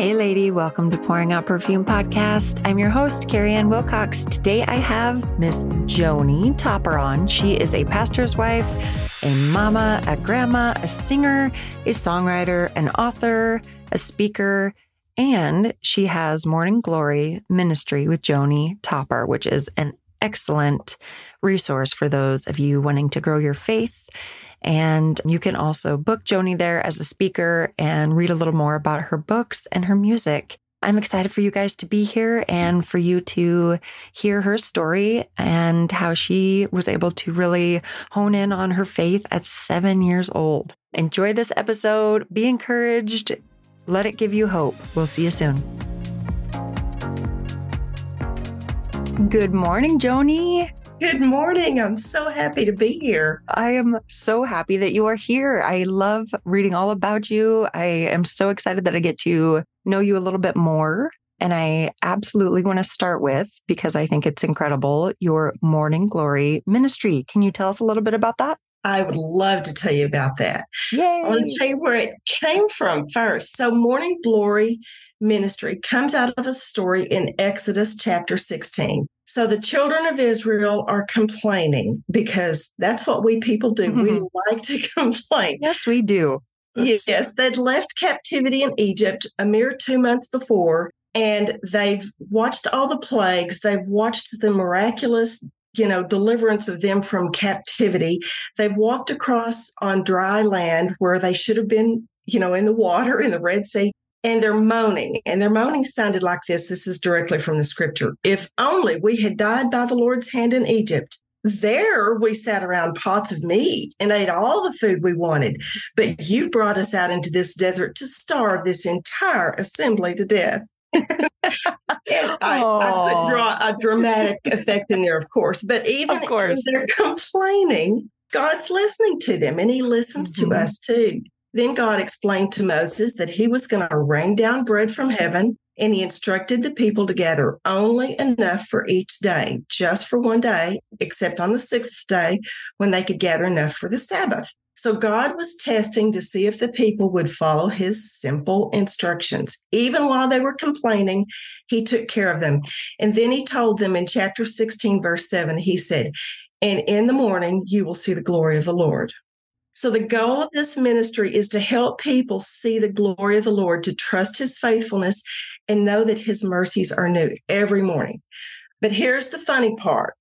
Hey, lady, welcome to Pouring Out Perfume Podcast. I'm your host, Carrie Ann Wilcox. Today I have Miss Joni Topper on. She is a pastor's wife, a mama, a grandma, a singer, a songwriter, an author, a speaker, and she has Morning Glory Ministry with Joni Topper, which is an excellent resource for those of you wanting to grow your faith and you can also book Joni there as a speaker and read a little more about her books and her music. I'm excited for you guys to be here and for you to hear her story and how she was able to really hone in on her faith at seven years old. Enjoy this episode. Be encouraged. Let it give you hope. We'll see you soon. Good morning, Joni. Good morning. I'm so happy to be here. I am so happy that you are here. I love reading all about you. I am so excited that I get to know you a little bit more. And I absolutely want to start with, because I think it's incredible, your Morning Glory ministry. Can you tell us a little bit about that? I would love to tell you about that. Yay. I want to tell you where it came from first. So, Morning Glory ministry comes out of a story in Exodus chapter 16. So the children of Israel are complaining because that's what we people do. Mm-hmm. We like to complain. Yes, we do. Yes, they'd left captivity in Egypt a mere two months before, and they've watched all the plagues. They've watched the miraculous, you know, deliverance of them from captivity. They've walked across on dry land where they should have been, you know, in the water in the Red Sea and they're moaning and their moaning sounded like this this is directly from the scripture. If only we had died by the lord's hand in egypt there we sat around pots of meat and ate all the food we wanted. But you brought us out into this desert to starve this entire assembly to death. I, I put draw a dramatic effect in there of course. But even of course. they're complaining god's listening to them and he listens mm-hmm. to us too then God explained to Moses that he was going to rain down bread from heaven, and he instructed the people to gather only enough for each day, just for one day, except on the sixth day when they could gather enough for the Sabbath. So God was testing to see if the people would follow his simple instructions. Even while they were complaining, he took care of them. And then he told them in chapter 16, verse 7, he said, And in the morning you will see the glory of the Lord. So, the goal of this ministry is to help people see the glory of the Lord, to trust his faithfulness, and know that his mercies are new every morning. But here's the funny part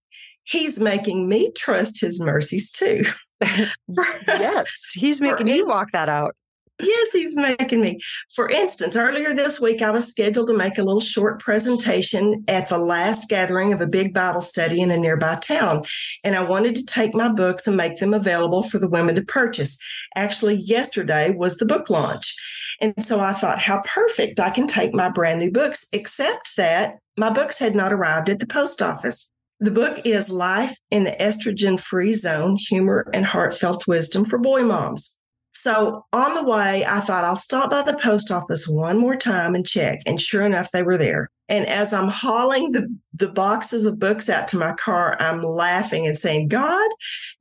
he's making me trust his mercies too. yes, he's making you walk that out. Yes, he's making me. For instance, earlier this week, I was scheduled to make a little short presentation at the last gathering of a big Bible study in a nearby town. And I wanted to take my books and make them available for the women to purchase. Actually, yesterday was the book launch. And so I thought, how perfect. I can take my brand new books, except that my books had not arrived at the post office. The book is Life in the Estrogen Free Zone Humor and Heartfelt Wisdom for Boy Moms. So on the way, I thought I'll stop by the post office one more time and check. And sure enough, they were there. And as I'm hauling the, the boxes of books out to my car, I'm laughing and saying, God,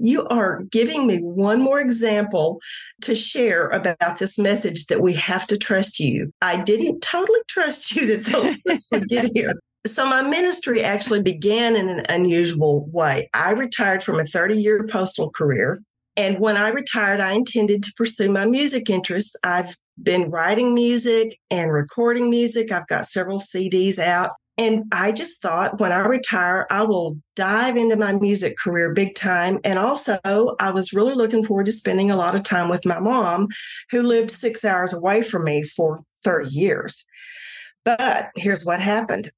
you are giving me one more example to share about this message that we have to trust you. I didn't totally trust you that those books would get here. So, my ministry actually began in an unusual way. I retired from a 30 year postal career and when I retired, I intended to pursue my music interests. I've been writing music and recording music. I've got several CDs out. And I just thought when I retire, I will dive into my music career big time. And also, I was really looking forward to spending a lot of time with my mom, who lived six hours away from me for 30 years. But here's what happened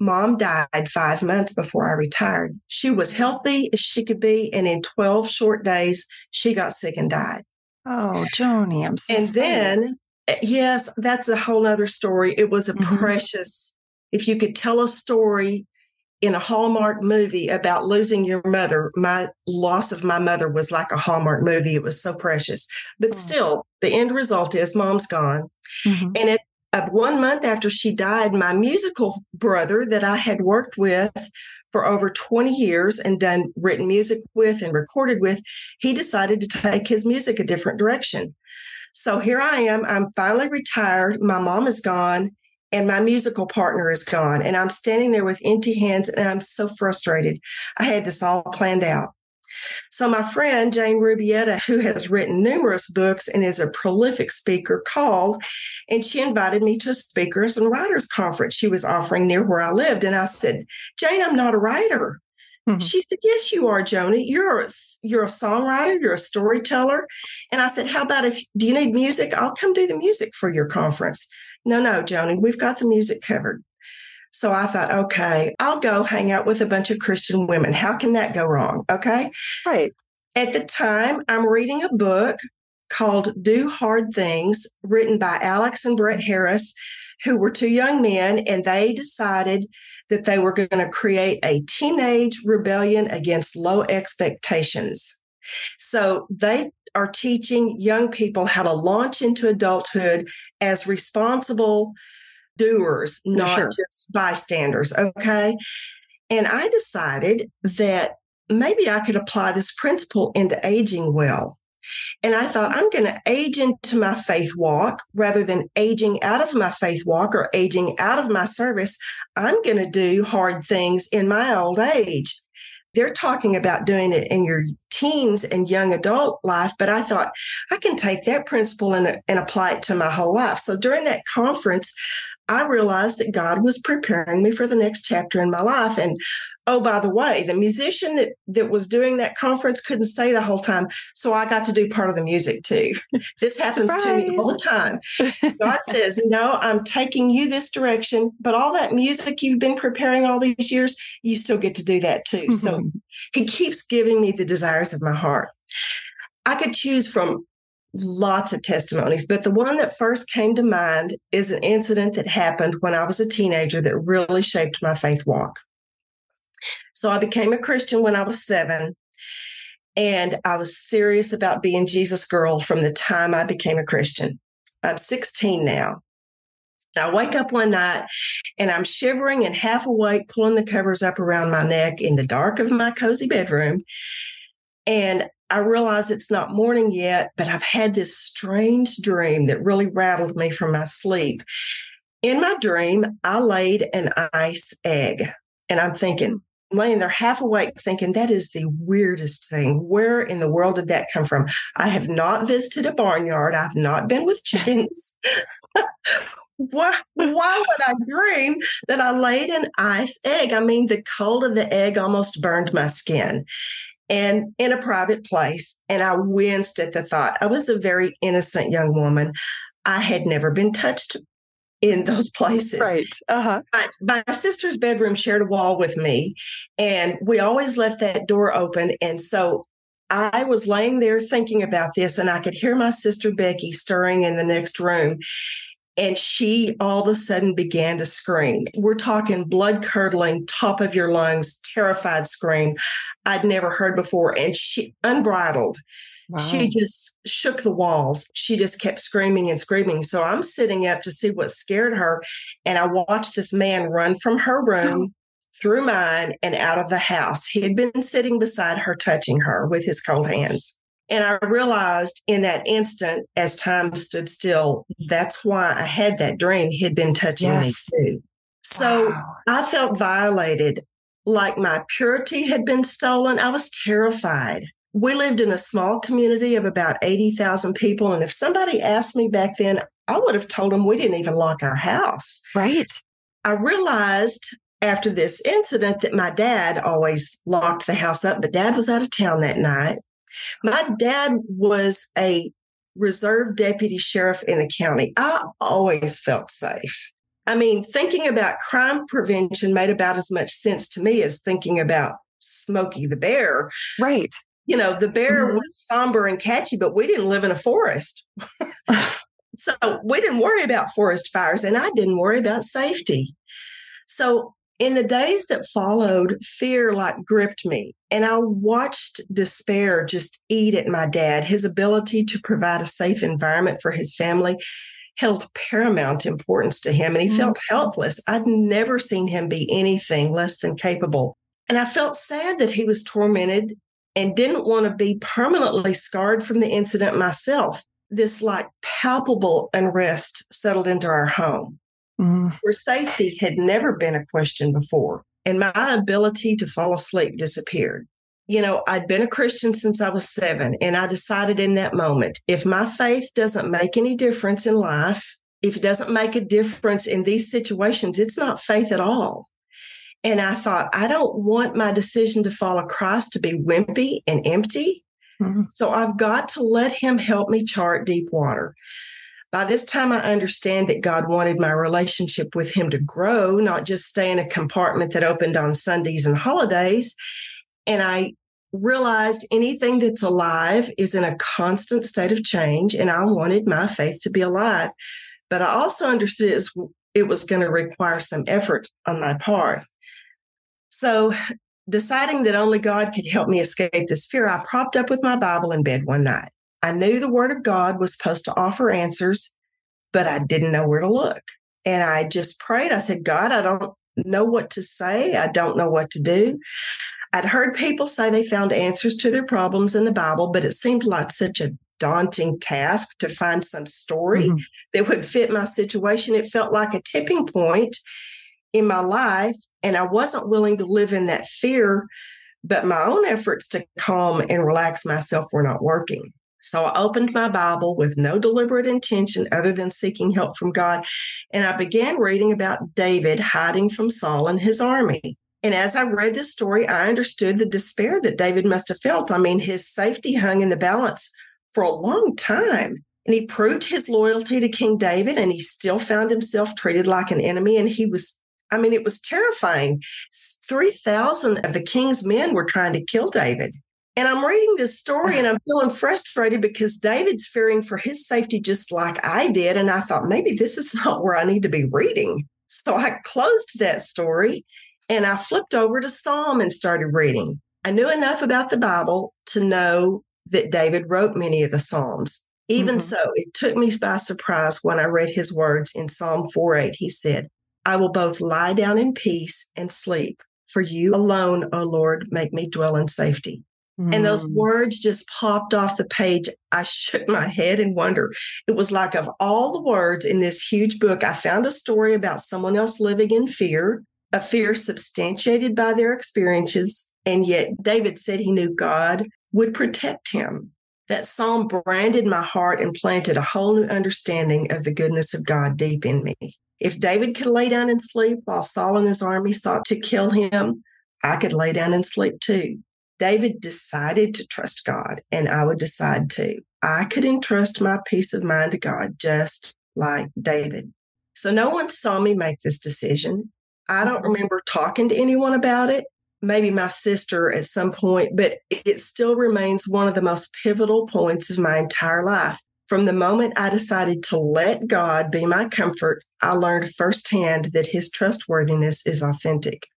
Mom died five months before I retired. She was healthy as she could be. And in 12 short days, she got sick and died. Oh, Joni, I'm so And then, eh, yes, that's a whole other story. It was a mm-hmm. precious, if you could tell a story in a Hallmark movie about losing your mother, my loss of my mother was like a Hallmark movie. It was so precious. But oh. still, the end result is mom's gone. Mm-hmm. And it uh, one month after she died, my musical brother that I had worked with for over 20 years and done written music with and recorded with, he decided to take his music a different direction. So here I am. I'm finally retired. My mom is gone. and my musical partner is gone. And I'm standing there with empty hands and I'm so frustrated. I had this all planned out. So, my friend Jane Rubietta, who has written numerous books and is a prolific speaker, called and she invited me to a speakers and writers conference she was offering near where I lived. And I said, Jane, I'm not a writer. Mm-hmm. She said, "Yes, you are, Joni. You're a, you're a songwriter. You're a storyteller." And I said, "How about if do you need music? I'll come do the music for your conference." No, no, Joni, we've got the music covered. So I thought, okay, I'll go hang out with a bunch of Christian women. How can that go wrong? Okay. Right. At the time, I'm reading a book called Do Hard Things, written by Alex and Brett Harris, who were two young men, and they decided that they were going to create a teenage rebellion against low expectations. So they are teaching young people how to launch into adulthood as responsible doers, not sure. just bystanders. Okay. And I decided that maybe I could apply this principle into aging well. And I thought, I'm going to age into my faith walk rather than aging out of my faith walk or aging out of my service. I'm going to do hard things in my old age. They're talking about doing it in your teens and young adult life, but I thought I can take that principle and, and apply it to my whole life. So during that conference, I realized that God was preparing me for the next chapter in my life. And oh, by the way, the musician that, that was doing that conference couldn't stay the whole time. So I got to do part of the music too. This happens Surprise. to me all the time. God says, No, I'm taking you this direction, but all that music you've been preparing all these years, you still get to do that too. So he keeps giving me the desires of my heart. I could choose from lots of testimonies, but the one that first came to mind is an incident that happened when I was a teenager that really shaped my faith walk. So I became a Christian when I was seven, and I was serious about being Jesus' girl from the time I became a Christian. I'm 16 now. I wake up one night and I'm shivering and half awake, pulling the covers up around my neck in the dark of my cozy bedroom. And I realize it's not morning yet, but I've had this strange dream that really rattled me from my sleep. In my dream, I laid an ice egg, and I'm thinking, I'm laying there half awake, thinking that is the weirdest thing. Where in the world did that come from? I have not visited a barnyard. I've not been with chickens. why, why would I dream that I laid an ice egg? I mean, the cold of the egg almost burned my skin and in a private place. And I winced at the thought. I was a very innocent young woman. I had never been touched in those places. Right. Uh-huh. My, my, sister's bedroom shared a wall with me, and we always left that door open. And so I was laying there thinking about this, and I could hear my sister Becky stirring in the next room. And she all of a sudden began to scream. We're talking blood curdling, top of your lungs, terrified scream I'd never heard before. And she unbridled. Wow. She just shook the walls. She just kept screaming and screaming. So I'm sitting up to see what scared her. And I watched this man run from her room through mine and out of the house. He had been sitting beside her, touching her with his cold hands. And I realized in that instant, as time stood still, that's why I had that dream. He'd been touching yes. me too. So wow. I felt violated, like my purity had been stolen. I was terrified. We lived in a small community of about 80,000 people. And if somebody asked me back then, I would have told them we didn't even lock our house. Right. I realized after this incident that my dad always locked the house up, but dad was out of town that night. My dad was a reserve deputy sheriff in the county. I always felt safe. I mean, thinking about crime prevention made about as much sense to me as thinking about Smokey the Bear. Right. You know, the bear mm-hmm. was somber and catchy, but we didn't live in a forest. so we didn't worry about forest fires, and I didn't worry about safety. So in the days that followed, fear like gripped me, and I watched despair just eat at my dad. His ability to provide a safe environment for his family held paramount importance to him, and he mm-hmm. felt helpless. I'd never seen him be anything less than capable. And I felt sad that he was tormented and didn't want to be permanently scarred from the incident myself. This like palpable unrest settled into our home. Mm. where safety had never been a question before. And my ability to fall asleep disappeared. You know, I'd been a Christian since I was seven, and I decided in that moment if my faith doesn't make any difference in life, if it doesn't make a difference in these situations, it's not faith at all. And I thought, I don't want my decision to follow Christ to be wimpy and empty. Mm-hmm. So I've got to let him help me chart deep water. By this time, I understand that God wanted my relationship with him to grow, not just stay in a compartment that opened on Sundays and holidays. And I realized anything that's alive is in a constant state of change, and I wanted my faith to be alive. But I also understood it was going to require some effort on my part. So, deciding that only God could help me escape this fear, I propped up with my Bible in bed one night. I knew the Word of God was supposed to offer answers, but I didn't know where to look. And I just prayed. I said, God, I don't know what to say. I don't know what to do. I'd heard people say they found answers to their problems in the Bible, but it seemed like such a daunting task to find some story mm-hmm. that would fit my situation. It felt like a tipping point in my life, and I wasn't willing to live in that fear. But my own efforts to calm and relax myself were not working. So I opened my Bible with no deliberate intention other than seeking help from God. And I began reading about David hiding from Saul and his army. And as I read this story, I understood the despair that David must have felt. I mean, his safety hung in the balance for a long time. And he proved his loyalty to King David, and he still found himself treated like an enemy. And he was, I mean, it was terrifying. 3,000 of the king's men were trying to kill David. And I'm reading this story and I'm feeling frustrated because David's fearing for his safety just like I did. And I thought, maybe this is not where I need to be reading. So I closed that story and I flipped over to Psalm and started reading. I knew enough about the Bible to know that David wrote many of the Psalms. Even mm-hmm. so, it took me by surprise when I read his words in Psalm 4 8. He said, I will both lie down in peace and sleep. For you alone, O Lord, make me dwell in safety. Mm. And those mm. words just popped off the page. I shook my head in wonder. It was like, of all the words in this huge book, I found a story about someone else living in fear, a fear substantiated by their experiences. And yet, David said he knew God would protect him. That psalm branded my heart and planted a whole new understanding of the goodness of God deep in me. If David could lay down and sleep while Saul and his army sought to kill him, I could lay down and sleep too. David decided to trust God, and I would decide to. I could entrust my peace of mind to God just like David. So no one saw me make this decision. I don't remember talking to anyone about it maybe my sister at some point, but it still remains one of the most pivotal points of my entire life. From the moment I decided to let God be my comfort, I learned firsthand that his trustworthiness is authentic.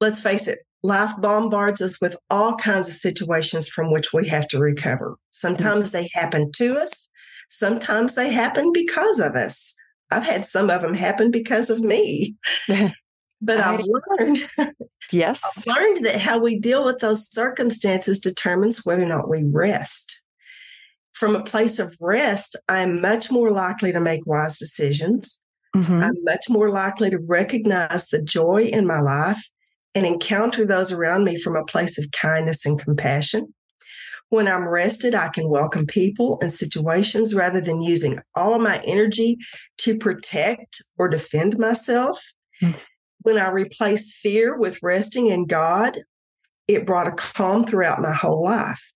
Let's face it, life bombards us with all kinds of situations from which we have to recover. Sometimes they happen to us, sometimes they happen because of us. I've had some of them happen because of me. But I, have learned, yes, I've learned that how we deal with those circumstances determines whether or not we rest. From a place of rest, I'm much more likely to make wise decisions. Mm-hmm. I'm much more likely to recognize the joy in my life and encounter those around me from a place of kindness and compassion. When I'm rested, I can welcome people and situations rather than using all of my energy to protect or defend myself. Mm-hmm. When I replace fear with resting in God, it brought a calm throughout my whole life.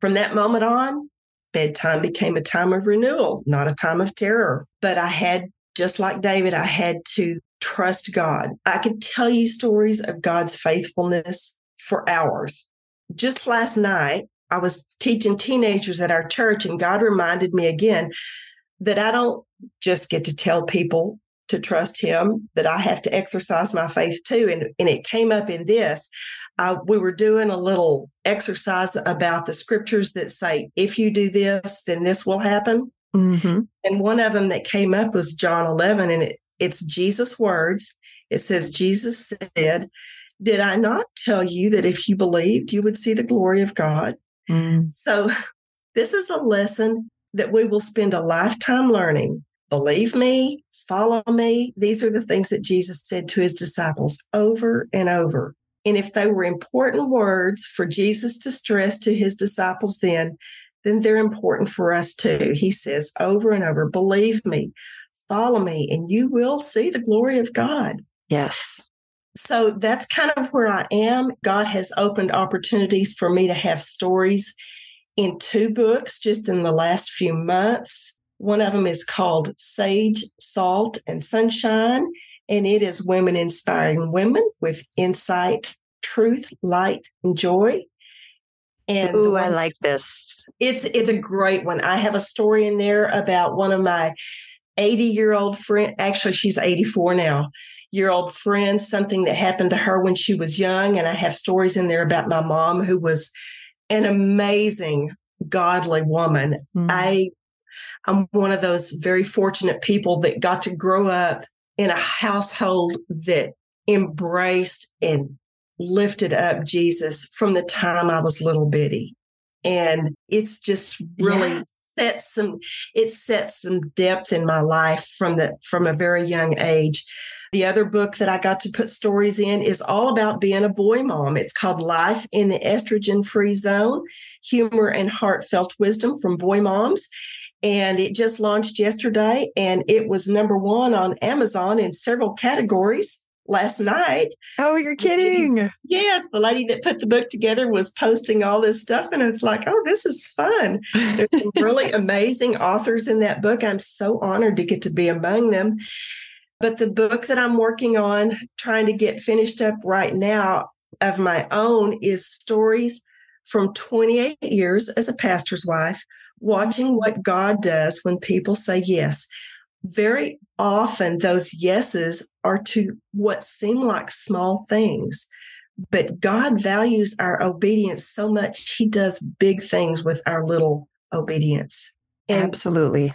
From that moment on, bedtime became a time of renewal, not a time of terror. But I had, just like David, I had to trust God. I could tell you stories of God's faithfulness for hours. Just last night, I was teaching teenagers at our church, and God reminded me again that I don't just get to tell people to trust him, that I have to exercise my faith too. And, and it came up in this. Uh, we were doing a little exercise about the scriptures that say, if you do this, then this will happen. Mm-hmm. And one of them that came up was John 11, and it, it's Jesus' words. It says, Jesus said, Did I not tell you that if you believed, you would see the glory of God? Mm. So, this is a lesson that we will spend a lifetime learning believe me, follow me. These are the things that Jesus said to his disciples over and over. And if they were important words for Jesus to stress to his disciples then, then they're important for us too. He says over and over, believe me, follow me, and you will see the glory of God. Yes. So that's kind of where I am. God has opened opportunities for me to have stories in two books just in the last few months. One of them is called Sage, Salt, and Sunshine, and it is women inspiring women with insight, truth, light, and joy. And Ooh, one, I like this. It's it's a great one. I have a story in there about one of my 80 year old friend. Actually, she's 84 now. Year old friend, something that happened to her when she was young. And I have stories in there about my mom, who was an amazing, godly woman. Mm-hmm. I I'm one of those very fortunate people that got to grow up in a household that embraced and lifted up Jesus from the time I was little bitty. And it's just really yeah. set some it sets some depth in my life from the from a very young age. The other book that I got to put stories in is all about being a boy mom. It's called Life in the Estrogen Free Zone Humor and Heartfelt Wisdom from Boy Moms and it just launched yesterday and it was number one on Amazon in several categories last night. Oh, you're kidding. Yes, the lady that put the book together was posting all this stuff and it's like, "Oh, this is fun." There's some really amazing authors in that book. I'm so honored to get to be among them. But the book that I'm working on trying to get finished up right now of my own is stories from 28 years as a pastor's wife watching what God does when people say yes. Very often, those yeses are to what seem like small things, but God values our obedience so much, He does big things with our little obedience. And Absolutely.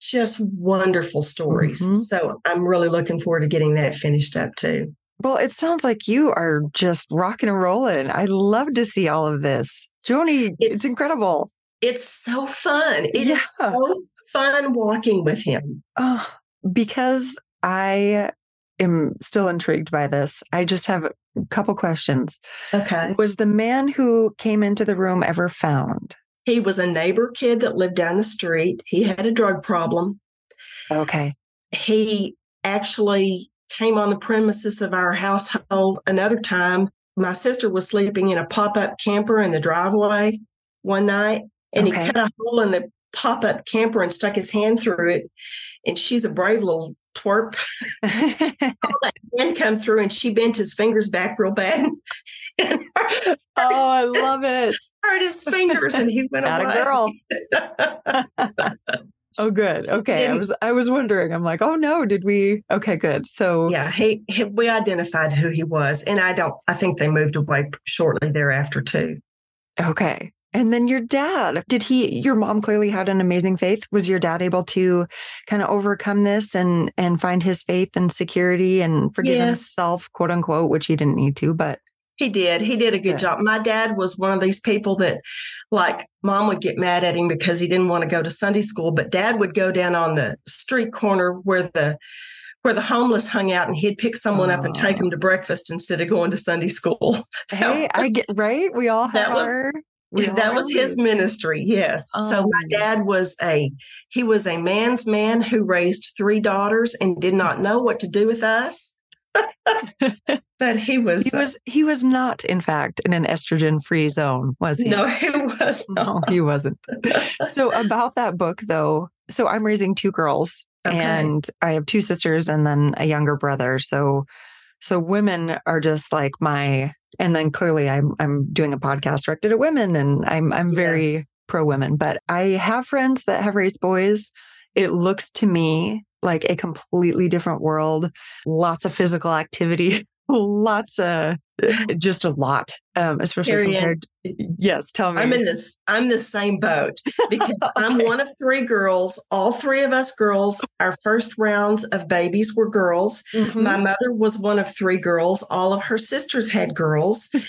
Just wonderful stories. Mm-hmm. So I'm really looking forward to getting that finished up too. Well, it sounds like you are just rocking and rolling. I love to see all of this. Joni, it's, it's incredible. It's so fun. It yeah. is so fun walking with him. Oh, because I am still intrigued by this. I just have a couple questions. Okay. Was the man who came into the room ever found? He was a neighbor kid that lived down the street. He had a drug problem. Okay. He actually came on the premises of our household another time. My sister was sleeping in a pop up camper in the driveway one night, and okay. he cut a hole in the pop up camper and stuck his hand through it. And she's a brave little twerp. that hand come through and she bent his fingers back real bad. oh, I love it. Hurt his fingers and he went Not away. a girl. oh, good. Okay. And, I was I was wondering. I'm like, oh no, did we? Okay, good. So yeah, he, he we identified who he was, and I don't. I think they moved away shortly thereafter too. Okay. And then your dad, did he your mom clearly had an amazing faith. Was your dad able to kind of overcome this and and find his faith and security and forgive yes. himself, quote unquote, which he didn't need to, but he did. He did a good, good job. My dad was one of these people that like mom would get mad at him because he didn't want to go to Sunday school, but dad would go down on the street corner where the where the homeless hung out and he'd pick someone up and take them to breakfast instead of going to Sunday school. hey, I get right. We all have that our that was his ministry yes um, so my oh. dad was a he was a man's man who raised three daughters and did not know what to do with us but he was he was he was not in fact in an estrogen free zone was he no he was not. no he wasn't so about that book though so i'm raising two girls okay. and i have two sisters and then a younger brother so so women are just like my and then clearly I'm I'm doing a podcast directed at women and I'm I'm yes. very pro women, but I have friends that have raised boys. It looks to me like a completely different world, lots of physical activity, lots of just a lot um especially Carrie compared yes tell me i'm in this i'm the same boat because okay. i'm one of three girls all three of us girls our first rounds of babies were girls mm-hmm. my mother was one of three girls all of her sisters had girls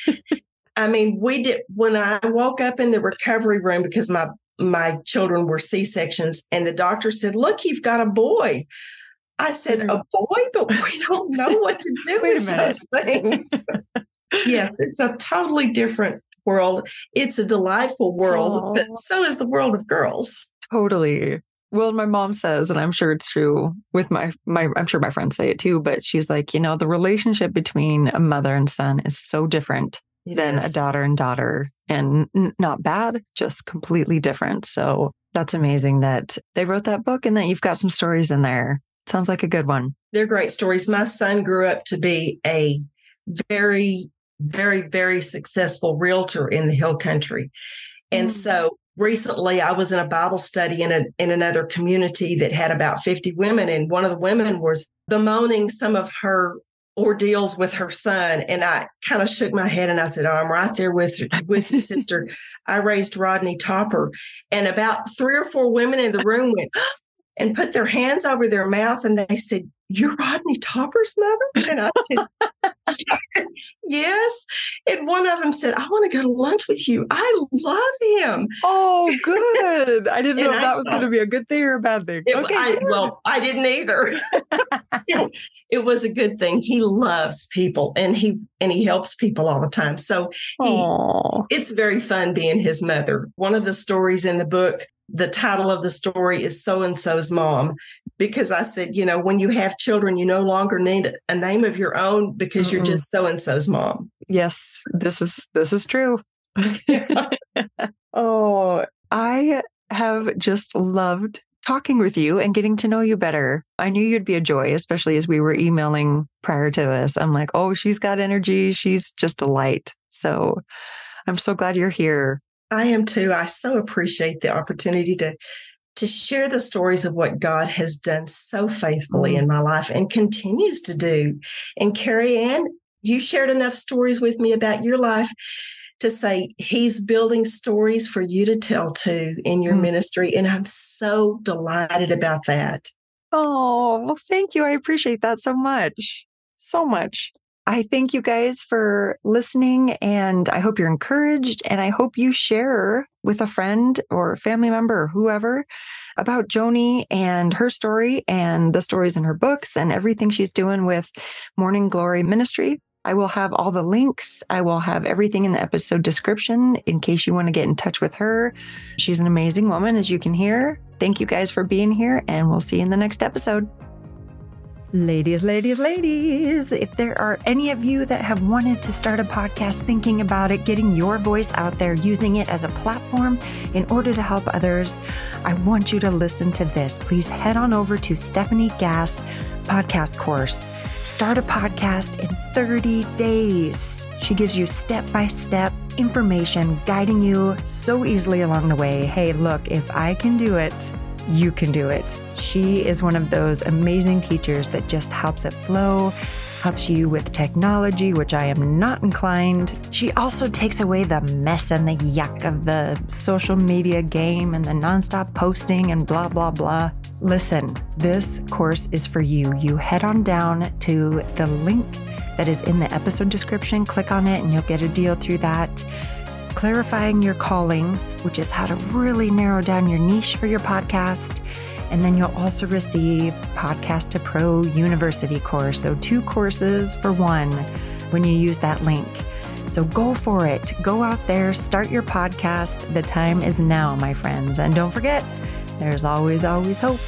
I mean, we did when I woke up in the recovery room because my my children were C sections, and the doctor said, Look, you've got a boy. I said, A boy, but we don't know what to do with those things. yes, it's a totally different world. It's a delightful world, Aww. but so is the world of girls. Totally. Well, my mom says, and I'm sure it's true with my my I'm sure my friends say it too, but she's like, you know, the relationship between a mother and son is so different it than is. a daughter and daughter and not bad, just completely different. So that's amazing that they wrote that book and that you've got some stories in there. Sounds like a good one. They're great stories. My son grew up to be a very, very, very successful realtor in the hill country. And mm. so recently I was in a Bible study in a in another community that had about 50 women and one of the women was bemoaning some of her ordeals with her son and I kind of shook my head and I said, "Oh, I'm right there with with you, sister. I raised Rodney Topper." And about three or four women in the room went and put their hands over their mouth and they said, you're Rodney Topper's mother? And I said, Yes. And one of them said, I want to go to lunch with you. I love him. Oh, good. I didn't know if that was going to be a good thing or a bad thing. It, okay. I, well, I didn't either. it was a good thing. He loves people and he and he helps people all the time. So he, it's very fun being his mother. One of the stories in the book the title of the story is so and so's mom because I said, you know, when you have children, you no longer need a name of your own because mm you're just so and so's mom. Yes, this is this is true. oh, I have just loved talking with you and getting to know you better. I knew you'd be a joy, especially as we were emailing prior to this. I'm like, oh, she's got energy. She's just a light. So I'm so glad you're here. I am too. I so appreciate the opportunity to to share the stories of what God has done so faithfully mm. in my life and continues to do. And Carrie Ann, you shared enough stories with me about your life to say he's building stories for you to tell too in your mm. ministry. And I'm so delighted about that. Oh, well, thank you. I appreciate that so much. So much. I thank you guys for listening and I hope you're encouraged and I hope you share with a friend or family member or whoever about Joni and her story and the stories in her books and everything she's doing with Morning Glory Ministry. I will have all the links. I will have everything in the episode description in case you want to get in touch with her. She's an amazing woman, as you can hear. Thank you guys for being here, and we'll see you in the next episode. Ladies, ladies, ladies, if there are any of you that have wanted to start a podcast thinking about it, getting your voice out there, using it as a platform in order to help others, I want you to listen to this. Please head on over to Stephanie Gass podcast course. Start a podcast in 30 days. She gives you step by step information, guiding you so easily along the way. Hey, look, if I can do it, you can do it. She is one of those amazing teachers that just helps it flow, helps you with technology, which I am not inclined. She also takes away the mess and the yuck of the social media game and the nonstop posting and blah, blah, blah. Listen, this course is for you. You head on down to the link that is in the episode description, click on it, and you'll get a deal through that. Clarifying your calling, which is how to really narrow down your niche for your podcast and then you'll also receive Podcast to Pro University course. So, two courses for one when you use that link. So, go for it. Go out there, start your podcast. The time is now, my friends. And don't forget, there's always, always hope.